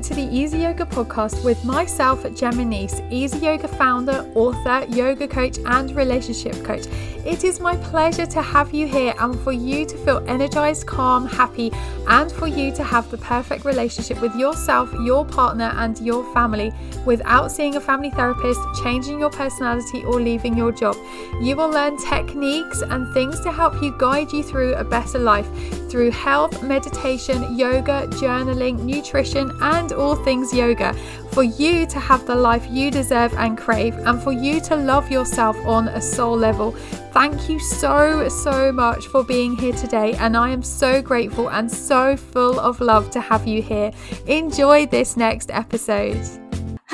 to the Easy Yoga podcast with myself, Gemma Nice, Easy Yoga founder, author, yoga coach, and relationship coach. It is my pleasure to have you here and for you to feel energized, calm, happy, and for you to have the perfect relationship with yourself, your partner, and your family without seeing a family therapist, changing your personality, or leaving your job. You will learn techniques and things to help you guide you through a better life through health, meditation, yoga, journaling, nutrition, and all things yoga for you to have the life you deserve and crave, and for you to love yourself on a soul level. Thank you so, so much for being here today, and I am so grateful and so full of love to have you here. Enjoy this next episode.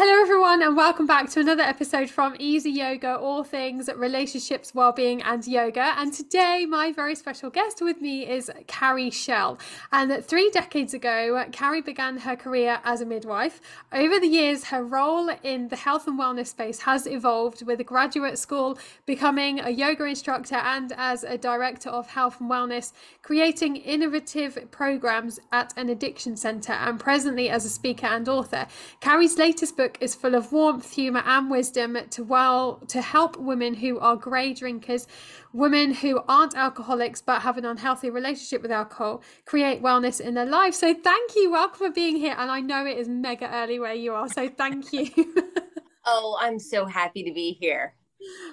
Hello, everyone, and welcome back to another episode from Easy Yoga, all things relationships, well-being, and yoga. And today, my very special guest with me is Carrie Shell. And three decades ago, Carrie began her career as a midwife. Over the years, her role in the health and wellness space has evolved with a graduate school, becoming a yoga instructor, and as a director of health and wellness, creating innovative programs at an addiction center, and presently as a speaker and author. Carrie's latest book book is full of warmth, humour, and wisdom to well to help women who are grey drinkers, women who aren't alcoholics but have an unhealthy relationship with alcohol, create wellness in their life. So thank you, welcome for being here. And I know it is mega early where you are, so thank you. oh, I'm so happy to be here.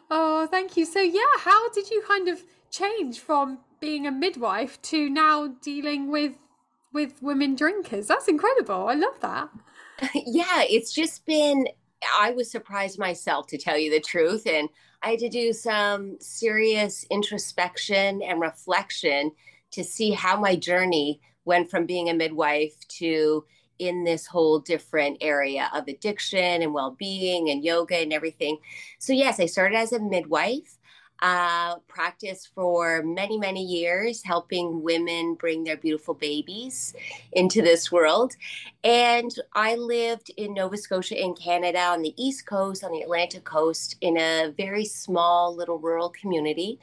Oh, thank you. So yeah, how did you kind of change from being a midwife to now dealing with with women drinkers? That's incredible. I love that. yeah, it's just been, I was surprised myself to tell you the truth. And I had to do some serious introspection and reflection to see how my journey went from being a midwife to in this whole different area of addiction and well-being and yoga and everything. So yes, I started as a midwife uh, practiced for many, many years, helping women bring their beautiful babies into this world. And I lived in Nova Scotia in Canada on the East Coast, on the Atlantic coast, in a very small little rural community.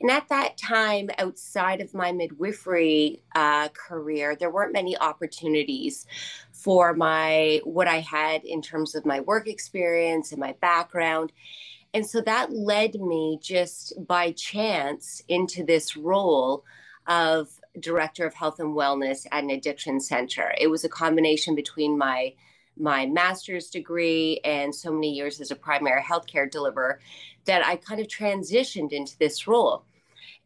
And at that time, outside of my midwifery uh, career, there weren't many opportunities for my what I had in terms of my work experience and my background. And so that led me just by chance into this role of director of health and wellness at an addiction center. It was a combination between my my master's degree and so many years as a primary healthcare deliverer that I kind of transitioned into this role.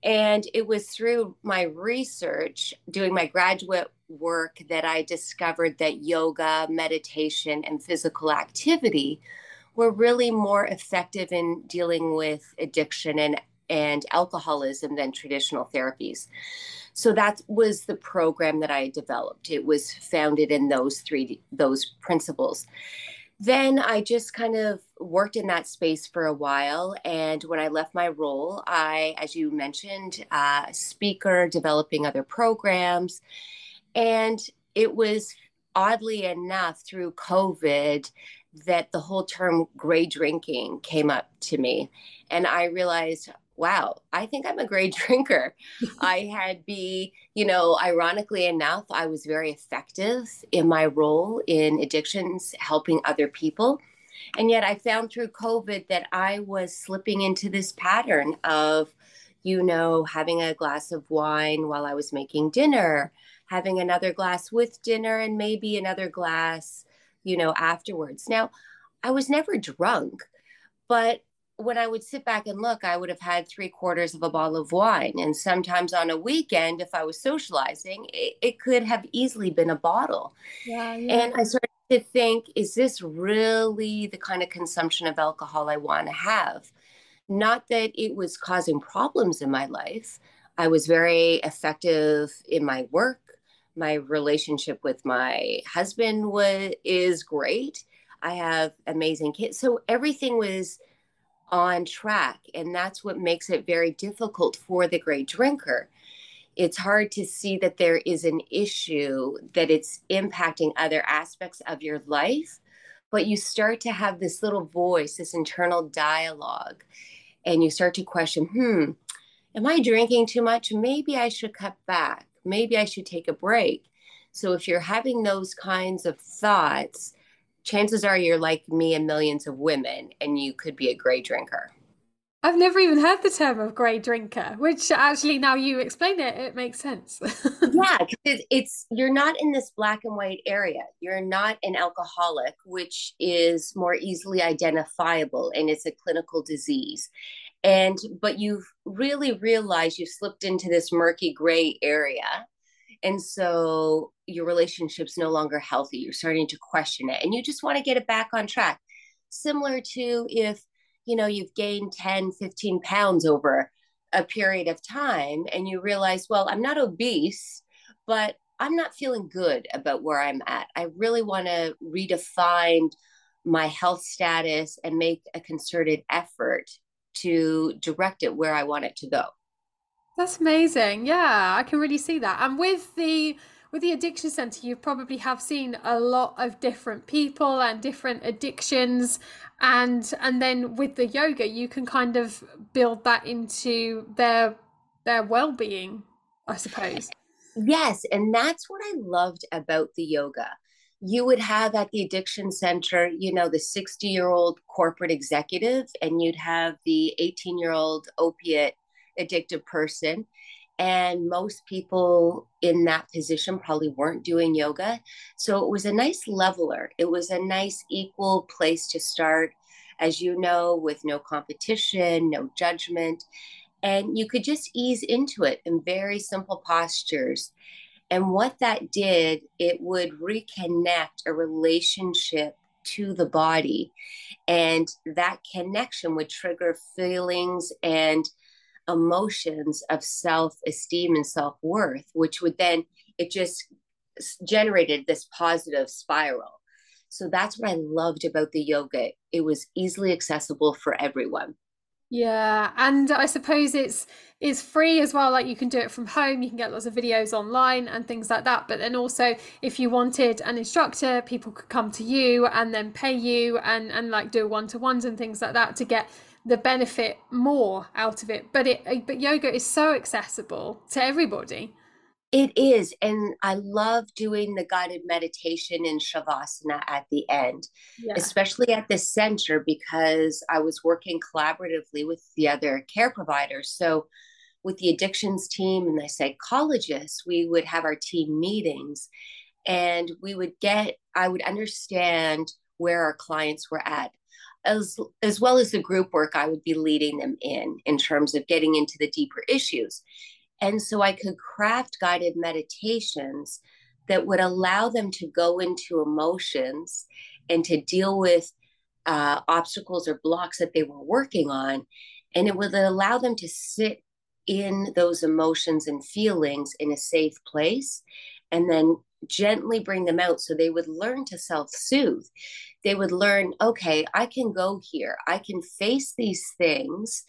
And it was through my research, doing my graduate work, that I discovered that yoga, meditation, and physical activity were really more effective in dealing with addiction and and alcoholism than traditional therapies. So that was the program that I developed. It was founded in those three those principles. Then I just kind of worked in that space for a while. And when I left my role, I, as you mentioned, uh, speaker, developing other programs. And it was oddly enough through COVID that the whole term gray drinking came up to me. And I realized, wow, I think I'm a gray drinker. I had be, you know, ironically enough, I was very effective in my role in addictions, helping other people. And yet I found through COVID that I was slipping into this pattern of, you know, having a glass of wine while I was making dinner, having another glass with dinner, and maybe another glass you know, afterwards. Now, I was never drunk, but when I would sit back and look, I would have had three quarters of a bottle of wine. And sometimes on a weekend, if I was socializing, it, it could have easily been a bottle. Yeah, yeah. And I started to think, is this really the kind of consumption of alcohol I want to have? Not that it was causing problems in my life. I was very effective in my work my relationship with my husband was is great. I have amazing kids so everything was on track and that's what makes it very difficult for the gray drinker. It's hard to see that there is an issue that it's impacting other aspects of your life but you start to have this little voice this internal dialogue and you start to question hmm am i drinking too much? Maybe i should cut back maybe I should take a break. So if you're having those kinds of thoughts, chances are you're like me and millions of women, and you could be a gray drinker. I've never even heard the term of grey drinker, which actually now you explain it, it makes sense. yeah, it's, it's you're not in this black and white area. You're not an alcoholic, which is more easily identifiable and it's a clinical disease. And but you've really realized you've slipped into this murky gray area. And so your relationship's no longer healthy. You're starting to question it and you just want to get it back on track. Similar to if you know you've gained 10 15 pounds over a period of time and you realize well i'm not obese but i'm not feeling good about where i'm at i really want to redefine my health status and make a concerted effort to direct it where i want it to go. That's amazing. Yeah i can really see that. And with the with the addiction center you probably have seen a lot of different people and different addictions. And and then with the yoga you can kind of build that into their their well-being i suppose. Yes and that's what i loved about the yoga you would have at the addiction center you know the 60 year old corporate executive and you'd have the 18 year old opiate addicted person and most people in that position probably weren't doing yoga. So it was a nice leveler. It was a nice equal place to start, as you know, with no competition, no judgment. And you could just ease into it in very simple postures. And what that did, it would reconnect a relationship to the body. And that connection would trigger feelings and emotions of self esteem and self worth, which would then, it just generated this positive spiral. So that's what I loved about the yoga. It was easily accessible for everyone. Yeah, and I suppose it's it's free as well. Like you can do it from home. You can get lots of videos online and things like that. But then also, if you wanted an instructor, people could come to you and then pay you and and like do one to ones and things like that to get the benefit more out of it but it but yoga is so accessible to everybody it is and i love doing the guided meditation in shavasana at the end yeah. especially at the center because i was working collaboratively with the other care providers so with the addictions team and the psychologists we would have our team meetings and we would get i would understand where our clients were at as as well as the group work I would be leading them in in terms of getting into the deeper issues. And so I could craft guided meditations that would allow them to go into emotions and to deal with uh, obstacles or blocks that they were working on. And it would allow them to sit in those emotions and feelings in a safe place and then gently bring them out so they would learn to self soothe. They would learn, okay, I can go here, I can face these things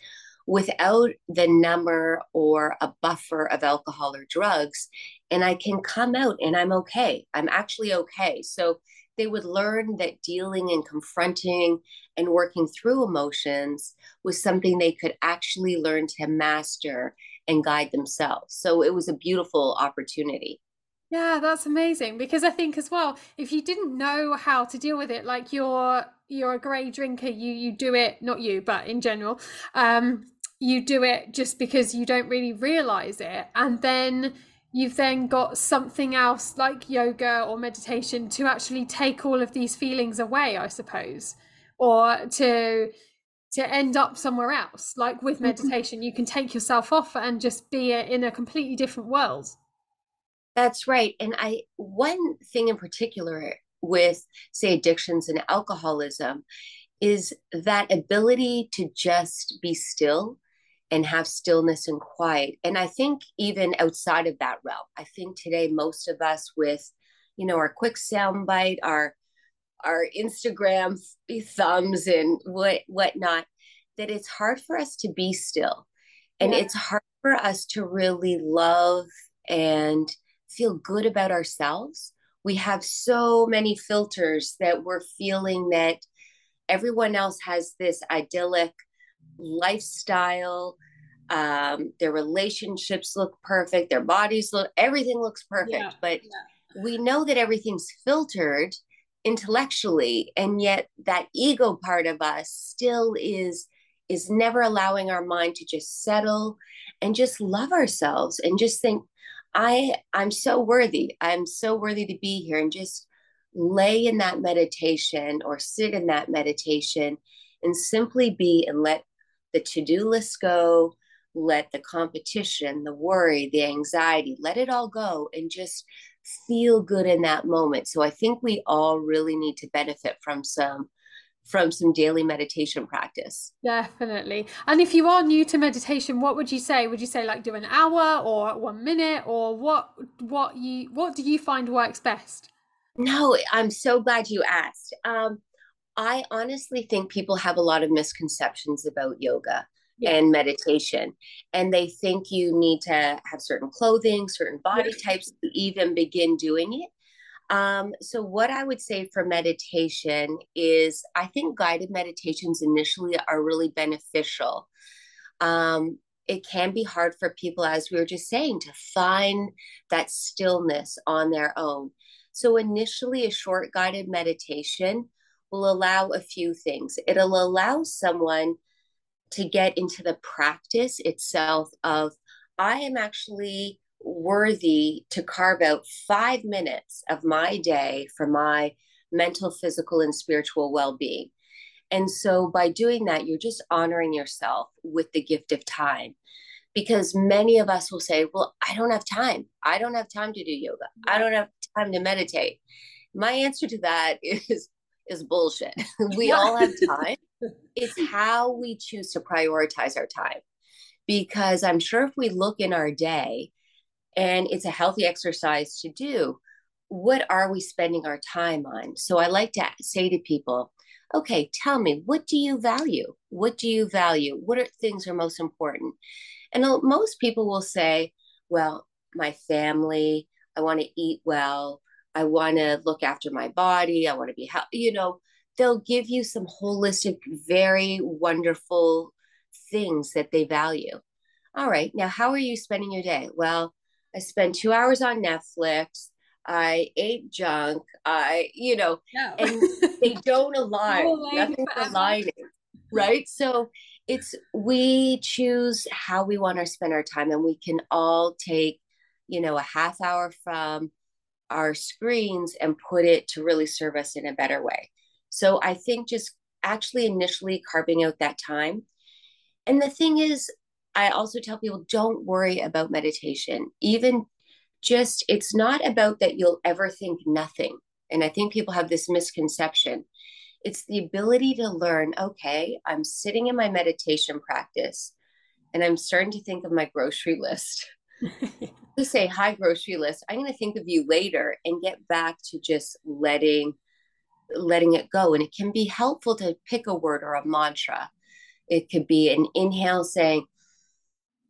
without the number or a buffer of alcohol or drugs, and I can come out and I'm okay. I'm actually okay. So they would learn that dealing and confronting and working through emotions was something they could actually learn to master and guide themselves. So it was a beautiful opportunity. Yeah, that's amazing because I think as well, if you didn't know how to deal with it, like you're you're a grey drinker, you you do it, not you, but in general, um, you do it just because you don't really realize it, and then you've then got something else like yoga or meditation to actually take all of these feelings away, I suppose, or to to end up somewhere else. Like with mm-hmm. meditation, you can take yourself off and just be in a completely different world. That's right. And I one thing in particular with say addictions and alcoholism is that ability to just be still and have stillness and quiet. And I think even outside of that realm, I think today most of us with, you know, our quick soundbite, our our Instagram thumbs and what whatnot, that it's hard for us to be still. And yeah. it's hard for us to really love and feel good about ourselves. We have so many filters that we're feeling that everyone else has this idyllic lifestyle. Um, their relationships look perfect, their bodies look, everything looks perfect. Yeah, but yeah. we know that everything's filtered intellectually and yet that ego part of us still is is never allowing our mind to just settle and just love ourselves and just think i i'm so worthy i'm so worthy to be here and just lay in that meditation or sit in that meditation and simply be and let the to-do list go let the competition the worry the anxiety let it all go and just feel good in that moment. So I think we all really need to benefit from some from some daily meditation practice. Definitely. And if you are new to meditation, what would you say? Would you say like do an hour or 1 minute or what what you what do you find works best? No, I'm so glad you asked. Um I honestly think people have a lot of misconceptions about yoga yeah. and meditation. And they think you need to have certain clothing, certain body types to even begin doing it. Um, so, what I would say for meditation is I think guided meditations initially are really beneficial. Um, it can be hard for people, as we were just saying, to find that stillness on their own. So, initially, a short guided meditation will allow a few things. It'll allow someone to get into the practice itself of I am actually worthy to carve out five minutes of my day for my mental, physical, and spiritual well being. And so by doing that, you're just honoring yourself with the gift of time. Because many of us will say, Well, I don't have time. I don't have time to do yoga. I don't have time to meditate. My answer to that is is bullshit. we all have time it's how we choose to prioritize our time. Because I'm sure if we look in our day and it's a healthy exercise to do, what are we spending our time on? So I like to say to people, okay, tell me, what do you value? What do you value? What are things are most important? And most people will say, well, my family, I want to eat well, I want to look after my body, I want to be healthy, you know, they'll give you some holistic, very wonderful things that they value. All right, now how are you spending your day? Well, I spend two hours on Netflix. I ate junk. I, you know, no. and they don't align. No Nothing's aligning, right? So it's we choose how we want to spend our time, and we can all take, you know, a half hour from our screens and put it to really serve us in a better way. So I think just actually initially carving out that time. And the thing is, I also tell people don't worry about meditation. Even just, it's not about that you'll ever think nothing. And I think people have this misconception. It's the ability to learn okay, I'm sitting in my meditation practice and I'm starting to think of my grocery list. to say, Hi, grocery list, I'm going to think of you later and get back to just letting letting it go. And it can be helpful to pick a word or a mantra. It could be an inhale saying,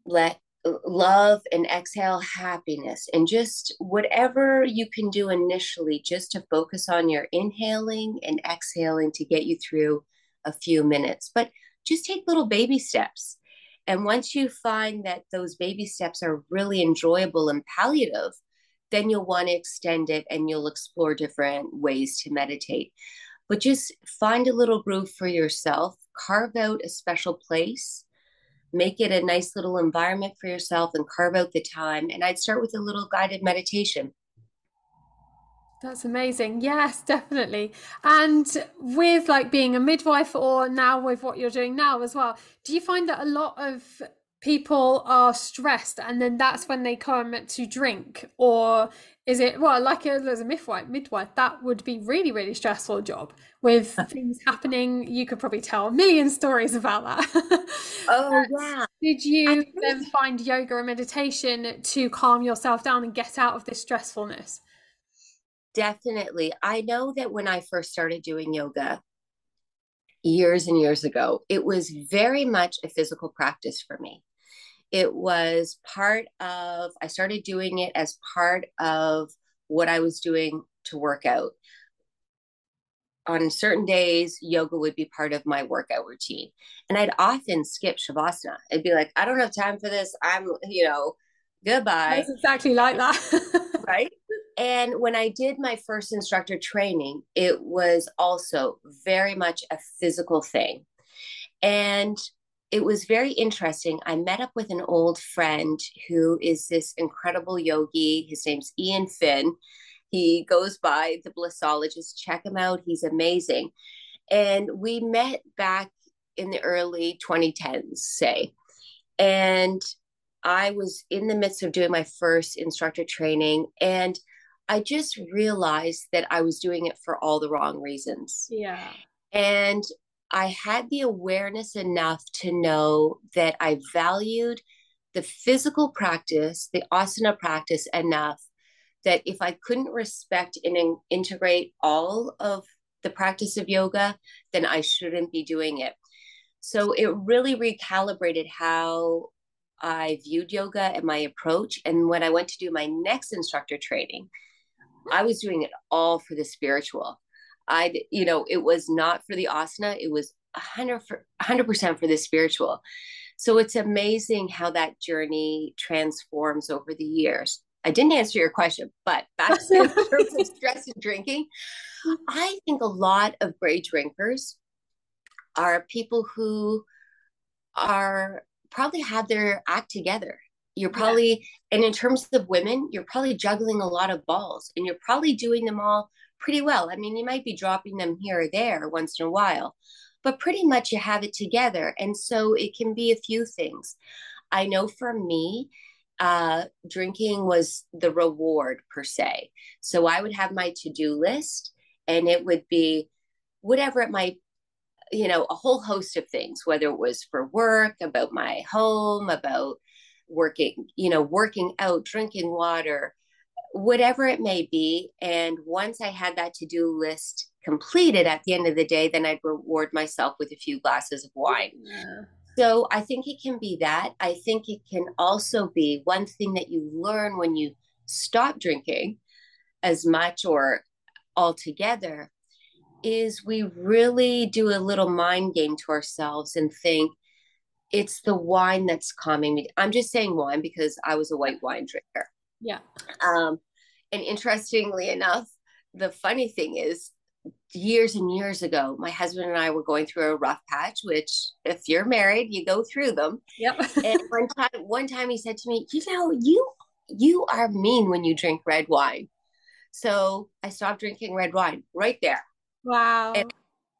let love and exhale happiness and just whatever you can do initially just to focus on your inhaling and exhaling to get you through a few minutes but just take little baby steps and once you find that those baby steps are really enjoyable and palliative then you'll want to extend it and you'll explore different ways to meditate. But just find a little groove for yourself, carve out a special place, make it a nice little environment for yourself, and carve out the time. And I'd start with a little guided meditation. That's amazing. Yes, definitely. And with like being a midwife or now with what you're doing now as well, do you find that a lot of people are stressed and then that's when they come to drink? Or is it well like as a midwife midwife that would be really really stressful job. With uh. things happening you could probably tell a million stories about that. Oh yeah. did you then find yoga and meditation to calm yourself down and get out of this stressfulness definitely i know that when i first started doing yoga years and years ago it was very much a physical practice for me. It was part of i started doing it as part of what i was doing to work out. On certain days yoga would be part of my workout routine and i'd often skip shavasana. I'd be like i don't have time for this. I'm you know goodbye. That's exactly like that. Right And when I did my first instructor training, it was also very much a physical thing. And it was very interesting. I met up with an old friend who is this incredible yogi. His name's Eoin Finn. He goes by the Blissologist. Check him out. He's amazing. And we met back in the early 2010s, say. And I was in the midst of doing my first instructor training. And I just realized that I was doing it for all the wrong reasons. Yeah. And I had the awareness enough to know that I valued the physical practice, the asana practice enough that if I couldn't respect and in- integrate all of the practice of yoga, then I shouldn't be doing it. So it really recalibrated how I viewed yoga and my approach. And when I went to do my next instructor training, I was doing it all for the spiritual. I, you know, it was not for the asana. It was 100 100% for the spiritual. So it's amazing how that journey transforms over the years. I didn't answer your question, but back to terms of stress and drinking, I think a lot of gray drinkers are people who are probably have their act together you're probably yeah. and in terms of women you're probably juggling a lot of balls and you're probably doing them all pretty well. I mean you might be dropping them here or there once in a while but pretty much you have it together. And so it can be a few things. I know for me uh, drinking was the reward per se. So i would have my to-do list and it would be whatever it might you know a whole host of things whether it was for work about my home about working, you know, working out, drinking water, whatever it may be. And once I had that to do list completed at the end of the day, then I'd reward myself with a few glasses of wine. Yeah. So I think it can be that. I think it can also be one thing that you learn when you stop drinking as much or altogether is we really do a little mind game to ourselves and think, it's the wine that's calming me. I'm just saying wine because I was a white wine drinker. Yeah. Um, and interestingly enough, the funny thing is, years and years ago, my husband and I were going through a rough patch. Which, if you're married, you go through them. Yep. and one time, one time he said to me, "You know, you you are mean when you drink red wine." So I stopped drinking red wine right there. Wow. And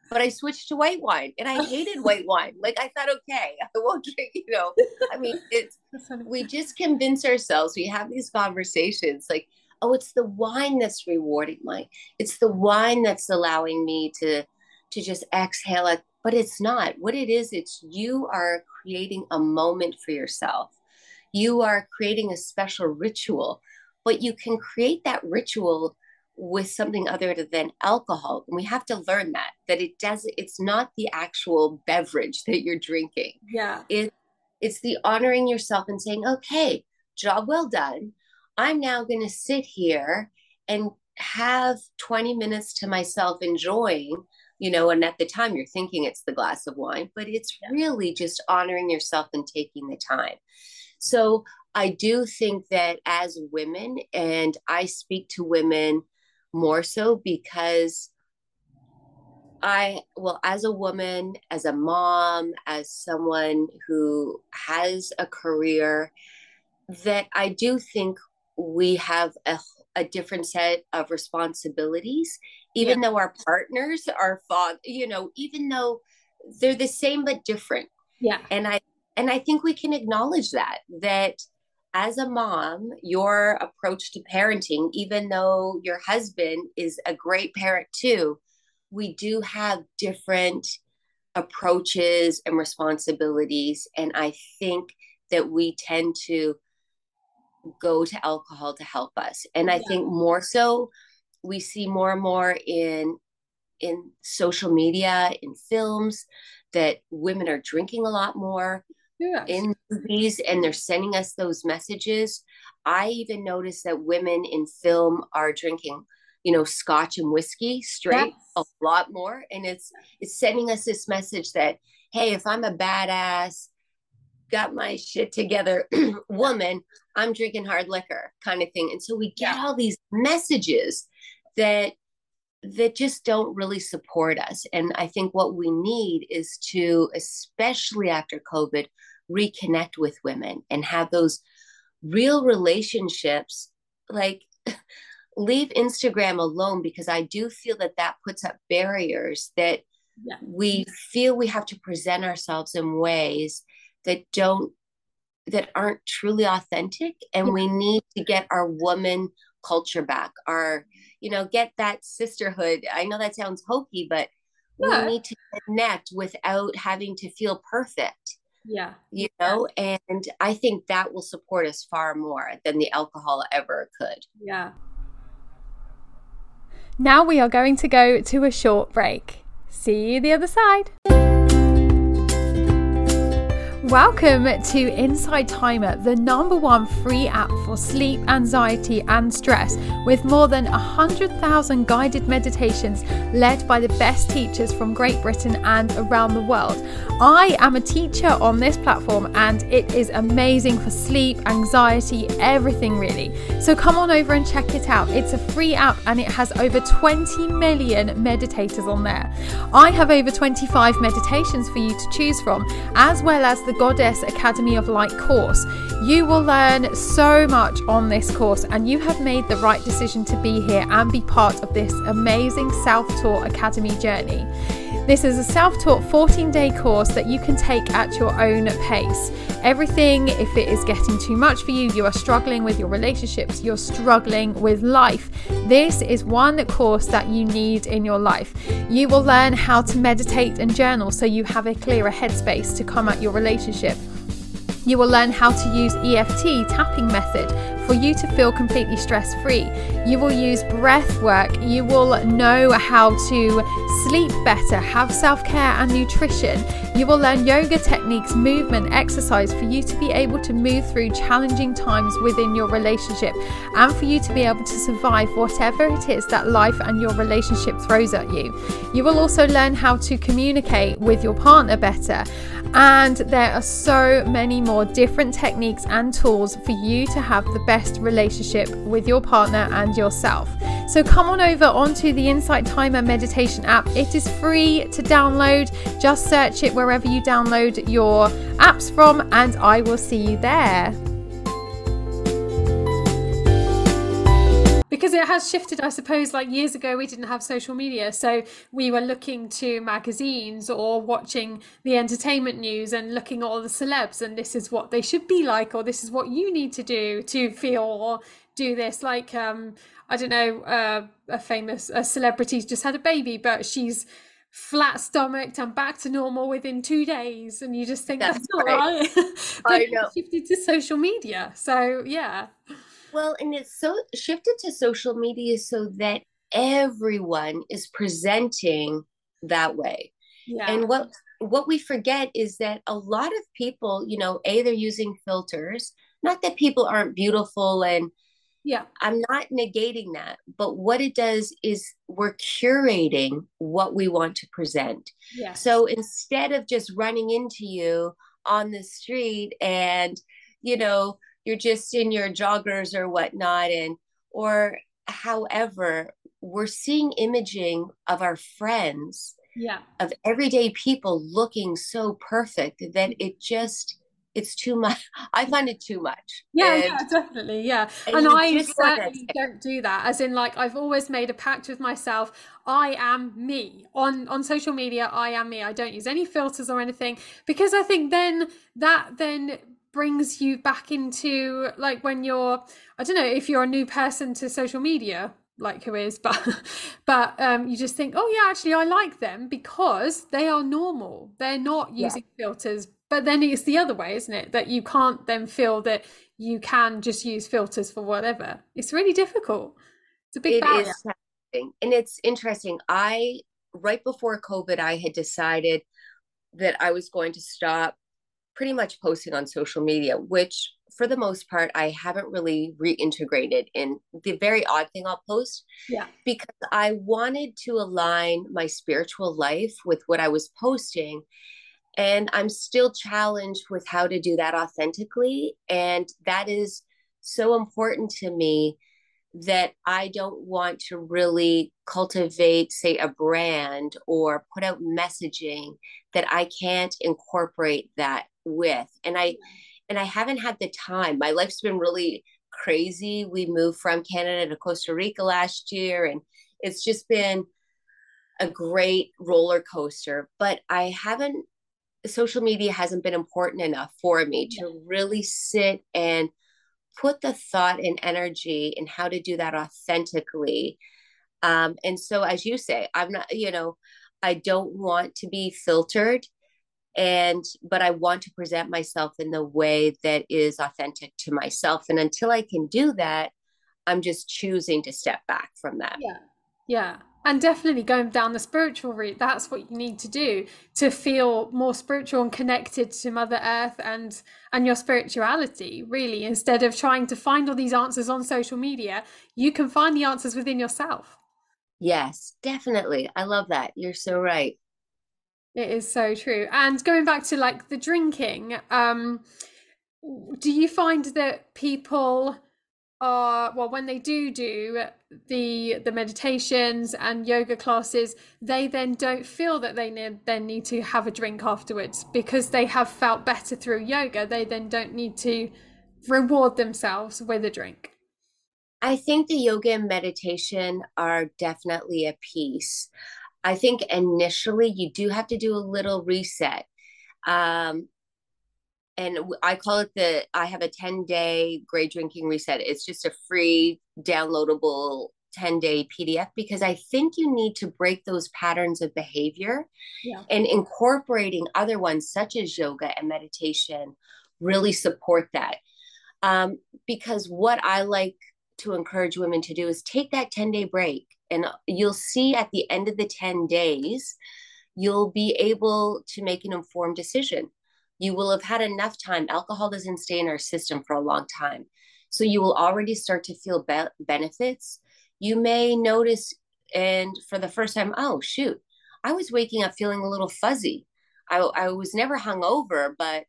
but I switched to white wine and I hated white wine. Like I thought, okay, I won't drink, you know. I mean, it's we just convince ourselves, we have these conversations like, oh, it's the wine that's rewarding my it's the wine that's allowing me to to just exhale it. But it's not. What it is, it's you are creating a moment for yourself. You are creating a special ritual, but you can create that ritual with something other than alcohol and we have to learn that that it does it's not the actual beverage that you're drinking. Yeah. It it's the honoring yourself and saying okay job well done. I'm now going to sit here and have 20 minutes to myself enjoying you know and at the time you're thinking it's the glass of wine but it's yeah. really just honoring yourself and taking the time. So i do think that as women and i speak to women more so because I, well, as a woman, as a mom, as someone who has a career, that I do think we have a, a different set of responsibilities, even yeah. though our partners are father, you know, even though they're the same but different. Yeah. And I, and I think we can acknowledge that, that as a mom, your approach to parenting, even though your husband is a great parent too, we do have different approaches and responsibilities. And I think that we tend to go to alcohol to help us. And I think more so, we see more and more in in social media, in films, that women are drinking a lot more yes. in movies and they're sending us those messages. I even noticed that women in film are drinking, you know, scotch and whiskey straight yes. a lot more. And it's it's sending us this message that, hey, if I'm a badass, got my shit together woman i'm drinking hard liquor kind of thing and so we get all these messages that that just don't really support us. And i think what we need is to especially after covid reconnect with women and have those real relationships. Like leave instagram alone because i do feel that that puts up barriers that yeah. we feel we have to present ourselves in ways that don't that aren't truly authentic. And we need to get our woman culture back our you know get that sisterhood. I know that sounds hokey but yeah. we need to connect without having to feel perfect yeah. you know yeah. and i think that will support us far more than the alcohol ever could. Yeah. Now we are going to go to a short break. See you the other side Welcome to Insight Timer, the number one free app for sleep, anxiety, and stress, with more than 100,000 guided meditations led by the best teachers from Great Britain and around the world. I am a teacher on this platform, and it is amazing for sleep, anxiety, everything really. So come on over and check it out. It's a free app and it has over 20 million meditators on there. I have over 25 meditations for you to choose from, as well as the Goddess Academy of Light course. You will learn so much on this course, and you have made the right decision to be here and be part of this amazing self taught academy journey. This is a self taught 14 day course that you can take at your own pace. Everything, if it is getting too much for you, you are struggling with your relationships, you're struggling with life, this is one course that you need in your life. You will learn how to meditate and journal so you have a clearer headspace to come at your relationship. You will learn how to use EFT tapping method for you to feel completely stress free. You will use breath work. You will know how to sleep better, have self care and nutrition. You will learn yoga techniques, movement, exercise for you to be able to move through challenging times within your relationship and for you to be able to survive whatever it is that life and your relationship throws at you. You will also learn how to communicate with your partner better. And there are so many more different techniques and tools for you to have the best best relationship with your partner and yourself. So come on over onto the Insight Timer meditation app. It is free to download. Just search it wherever you download your apps from, and I will see you there. Because it has shifted i suppose like years ago we didn't have social media so we were looking to magazines or watching the entertainment news and looking at all the celebs and this is what they should be like or this is what you need to do to feel or do this like um i don't know uh, a famous a celebrity's just had a baby but she's flat stomached and back to normal within two days and you just think that's, that's not right, right. I know. shifted to social media so yeah well, and it's so shifted to social media so that everyone is presenting that way. Yeah. And what what we forget is that a lot of people, you know, a they're using filters. Not that people aren't beautiful and yeah. I'm not negating that, but what it does is we're curating what we want to present. Yeah. So instead of just running into you on the street and, you know, you're just in your joggers or whatnot and or however we're seeing imaging of our friends yeah. of everyday people looking so perfect that it just it's too much i find it too much. Yeah and, yeah definitely yeah. and, and i certainly don't do that as in like i've always made a pact with myself i am me. On on social media i am me. I don't use any filters or anything because i think then that then brings you back into like when you're i don't know if you're a new person to social media like who is but but um you just think oh yeah actually i like them because they are normal. They're not using yeah. filters. But then it's the other way isn't it? That you can't then feel that you can just use filters for whatever. It's really difficult. It's a big it barrier. Is and it's interesting. I right before covid i had decided that i was going to stop pretty much posting on social media, which for the most part, I haven't really reintegrated in the very odd thing I'll post. Yeah. Because I wanted to align my spiritual life with what I was posting. And I'm still challenged with how to do that authentically. And that is so important to me that I don't want to really cultivate, say, a brand or put out messaging that I can't incorporate that with. And I and I haven't had the time. My life's been really crazy. We moved from Canada to Costa Rica last year, and it's just been a great roller coaster. But I haven't social media hasn't been important enough for me to really sit and put the thought and energy in how to do that authentically. Um, and so, as you say, I'm not, you know, I don't want to be filtered and but i want to present myself in the way that is authentic to myself. And until i can do that i'm just choosing to step back from that. Yeah. Yeah. And definitely going down the spiritual route that's what you need to do to feel more spiritual and connected to mother earth and and your spirituality really. Instead of trying to find all these answers on social media you can find the answers within yourself. Yes definitely. I love that. You're so right it is so true. And going back to like the drinking um do you find that people are well when they do do the the meditations and yoga classes they then don't feel that they need, then need to have a drink afterwards because they have felt better through yoga they then don't need to reward themselves with a drink? I think the yoga and meditation are definitely a piece i think initially you do have to do a little reset um, and I call it the I have a 10 day gray drinking reset. It's just a free downloadable 10 day PDF because I think you need to break those patterns of behavior yeah. and incorporating other ones such as yoga and meditation really support that. Um, because what I like to encourage women to do is take that 10 day break and you'll see at the end of the 10 days, you'll be able to make an informed decision you will have had enough time. Alcohol doesn't stay in our system for a long time. So you will already start to feel be- benefits. You may notice, and for the first time, oh, shoot, I was waking up feeling a little fuzzy. I, I was never hungover, but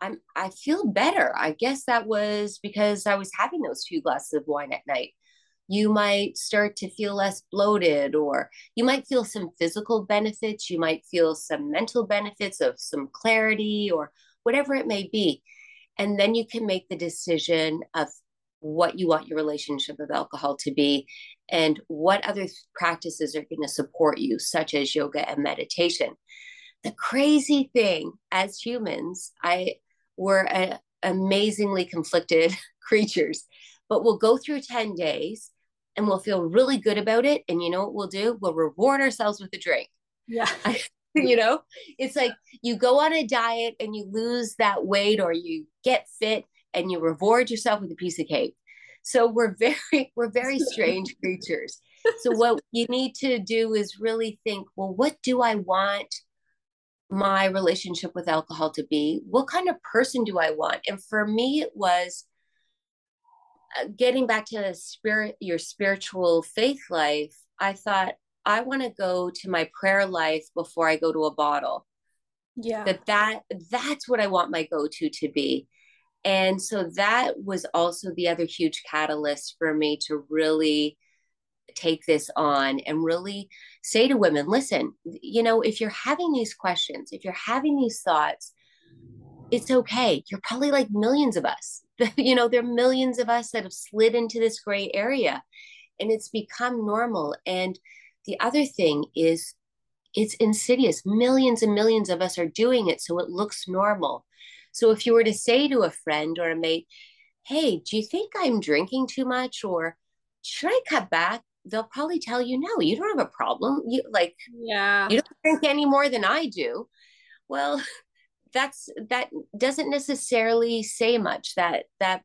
I'm I feel better. I guess that was because I was having those few glasses of wine at night you might start to feel less bloated, or you might feel some physical benefits. You might feel some mental benefits of some clarity, or whatever it may be. And then you can make the decision of what you want your relationship with alcohol to be and what other practices are going to support you, such as yoga and meditation. The crazy thing as humans, I we're a, amazingly conflicted creatures, but we'll go through 10 days and we'll feel really good about it. And you know what we'll do? We'll reward ourselves with a drink. Yeah. you know, it's like you go on a diet and you lose that weight or you get fit and you reward yourself with a piece of cake. So we're very, we're very strange creatures. So what you need to do is really think, well, what do I want my relationship with alcohol to be? What kind of person do I want? And for me, it was uh, getting back to spirit your spiritual faith life i thought i want to go to my prayer life before i go to a bottle yeah that that that's what i want my go-to to be and so that was also the other huge catalyst for me to really take this on and really say to women listen you know if you're having these questions if you're having these thoughts it's okay you're probably like millions of us you know, there are millions of us that have slid into this gray area and it's become normal. And the other thing is, it's insidious. Millions and millions of us are doing it, so it looks normal. So if you were to say to a friend or a mate, Hey, do you think I'm drinking too much? Or should I cut back? They'll probably tell you, No, you don't have a problem. You like, yeah, you don't drink any more than I do. Well, that's that doesn't necessarily say much. That that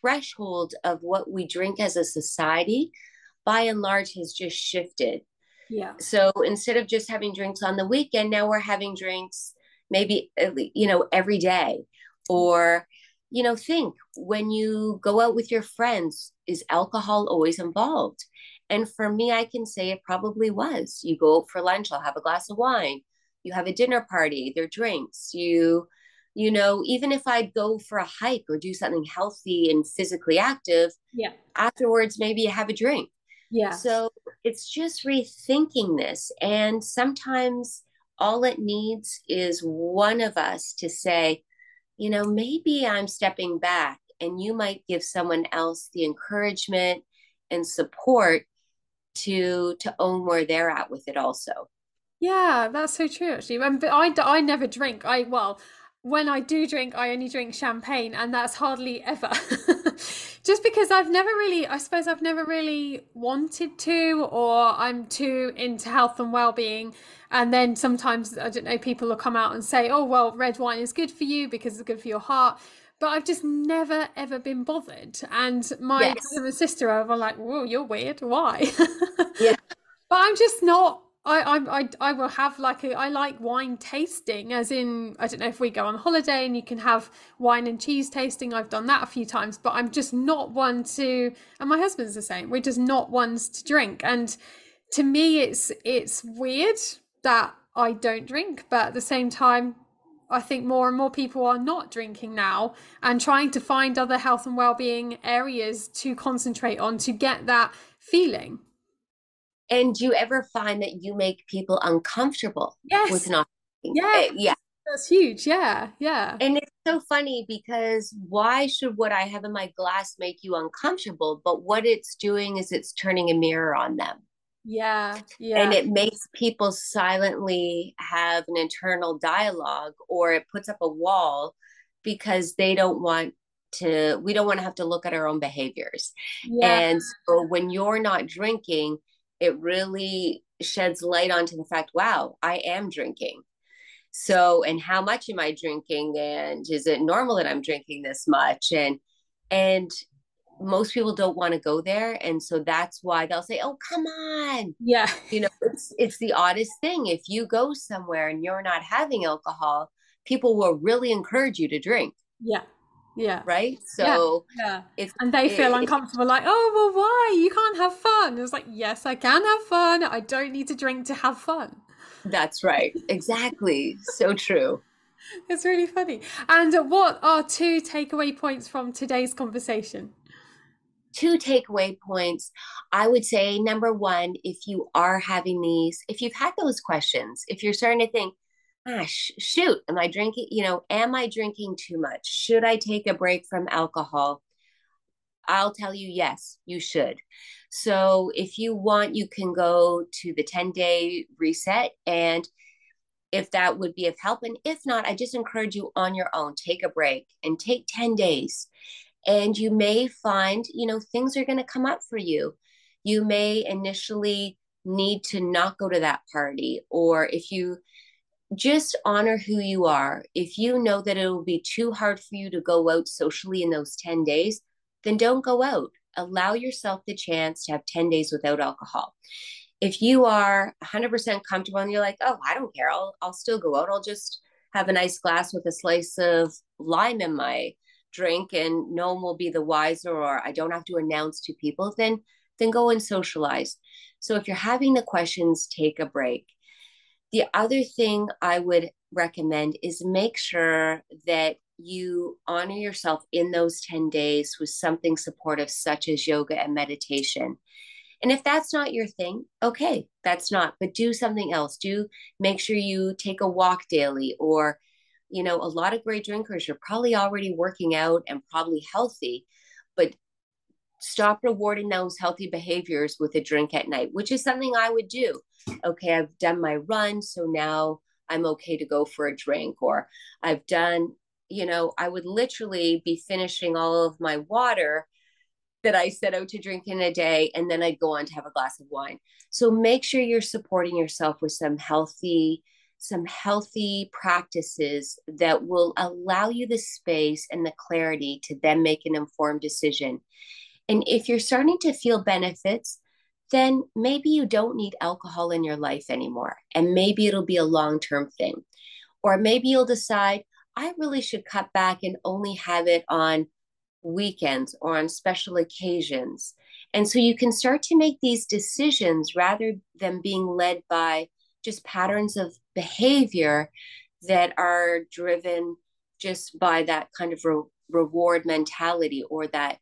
threshold of what we drink as a society by and large has just shifted. Yeah. So instead of just having drinks on the weekend now we're having drinks maybe you know every day. Or you know think when you go out with your friends is alcohol always involved and for me i can say it probably was you go out for lunch i'll have a glass of wine you have a dinner party, there are drinks, you you know, even if I go for a hike or do something healthy and physically active, yeah. Afterwards, maybe you have a drink. Yeah. So it's just rethinking this. And sometimes all it needs is one of us to say, you know, maybe I'm stepping back and you might give someone else the encouragement and support to to own where they're at with it also yeah that's so true actually but I, I never drink i well when I do drink, I only drink champagne, and that's hardly ever. Just because I've never really, I suppose I've never really wanted to, or I'm too into health and well being. And then sometimes, I don't know, people will come out and say, oh, well, red wine is good for you because it's good for your heart. But I've just never ever been bothered. And my yes. brother and sister are like, whoa, you're weird. Why? yeah. But I'm just not I, I I will have like a I like wine tasting as in I don't know if we go on holiday and you can have wine and cheese tasting I've done that a few times but I'm just not one to and my husband's the same we're just not ones to drink and to me it's it's weird that I don't drink but at the same time I think more and more people are not drinking now and trying to find other health and well-being areas to concentrate on to get that feeling and do you ever find that you make people uncomfortable yes. with not? Yeah. Uh, yeah. That's huge. Yeah. Yeah. And it's so funny because why should what I have in my glass make you uncomfortable? But what it's doing is it's turning a mirror on them. Yeah. Yeah. And it makes people silently have an internal dialogue or it puts up a wall because they don't want to, we don't want to have to look at our own behaviors. Yeah. And so when you're not drinking, it really sheds light onto the fact wow i am drinking so and how much am i drinking and is it normal that i'm drinking this much and and most people don't want to go there and so that's why they'll say oh come on yeah you know it's it's the oddest thing if you go somewhere and you're not having alcohol people will really encourage you to drink yeah yeah. Right. So yeah. yeah. and they feel it, uncomfortable, like, oh well, why? You can't have fun. It's like, yes, I can have fun. I don't need to drink to have fun. That's right. Exactly. so true. It's really funny. And what are two takeaway points from today's conversation? Two takeaway points. I would say number one, if you are having these, if you've had those questions, if you're starting to think, ah, sh- shoot, am I drinking? You know, am I drinking too much? Should I take a break from alcohol? I'll tell you, yes, you should. So if you want, you can go to the 10 day reset. And if that would be of help, and if not, I just encourage you on your own, take a break and take 10 days. And you may find, you know, things are going to come up for you. You may initially need to not go to that party, or if you just honor who you are. If you know that it will be too hard for you to go out socially in those 10 days, then don't go out. Allow yourself the chance to have 10 days without alcohol. If you are 100% comfortable and you're like, oh, I don't care, I'll, I'll still go out, I'll just have a nice glass with a slice of lime in my drink and no one will be the wiser or I don't have to announce to people, then then go and socialize. So if you're having the questions, take a break. The other thing I would recommend is make sure that you honor yourself in those 10 days with something supportive, such as yoga and meditation. And if that's not your thing, okay, that's not, but do something else. Do make sure you take a walk daily, or, you know, a lot of gray drinkers, you're probably already working out and probably healthy, but stop rewarding those healthy behaviors with a drink at night, which is something I would do okay, I've done my run, so now I'm okay to go for a drink, or I've done, you know, I would literally be finishing all of my water that I set out to drink in a day, and then I'd go on to have a glass of wine. So make sure you're supporting yourself with some healthy, some healthy practices that will allow you the space and the clarity to then make an informed decision. And if you're starting to feel benefits, then maybe you don't need alcohol in your life anymore. And maybe it'll be a long term thing. Or maybe you'll decide, I really should cut back and only have it on weekends or on special occasions. And so you can start to make these decisions rather than being led by just patterns of behavior that are driven just by that kind of re- reward mentality or that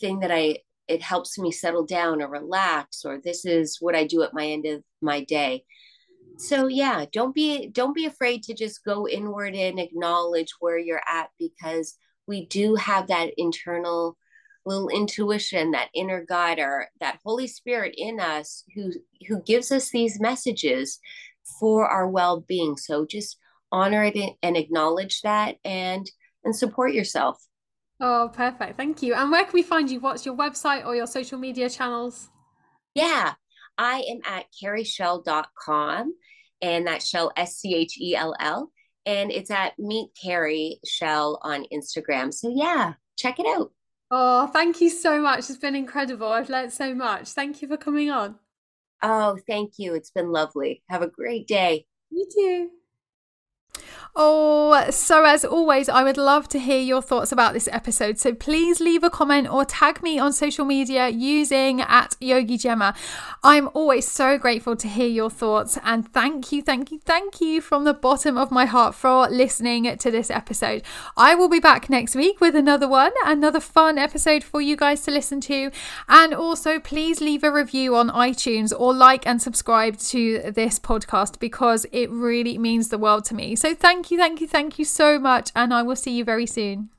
thing that I it helps me settle down or relax or this is what I do at my end of my day. So yeah, don't be don't be afraid to just go inward and acknowledge where you're at because we do have that internal little intuition, that inner guide or that Holy Spirit in us who who gives us these messages for our well-being. So just honor it and acknowledge that and and support yourself. Oh, perfect. Thank you. And where can we find you? What's your website or your social media channels? Yeah, I am at carrie.schell.com and that's Schell S C H E L L. And it's at Meet Carrie Schell on Instagram. So yeah, check it out. Oh, thank you so much. It's been incredible. I've learned so much. Thank you for coming on. Oh, thank you. It's been lovely. Have a great day. You too. Oh, so as always, I would love to hear your thoughts about this episode. So please leave a comment or tag me on social media using at Yogi Gemma. I'm always so grateful to hear your thoughts and thank you, thank you, thank you from the bottom of my heart for listening to this episode. I will be back next week with another one, another fun episode for you guys to listen to. And also, please leave a review on iTunes or like and subscribe to this podcast because it really means the world to me. So Thank you, thank you, thank you so much, and I will see you very soon.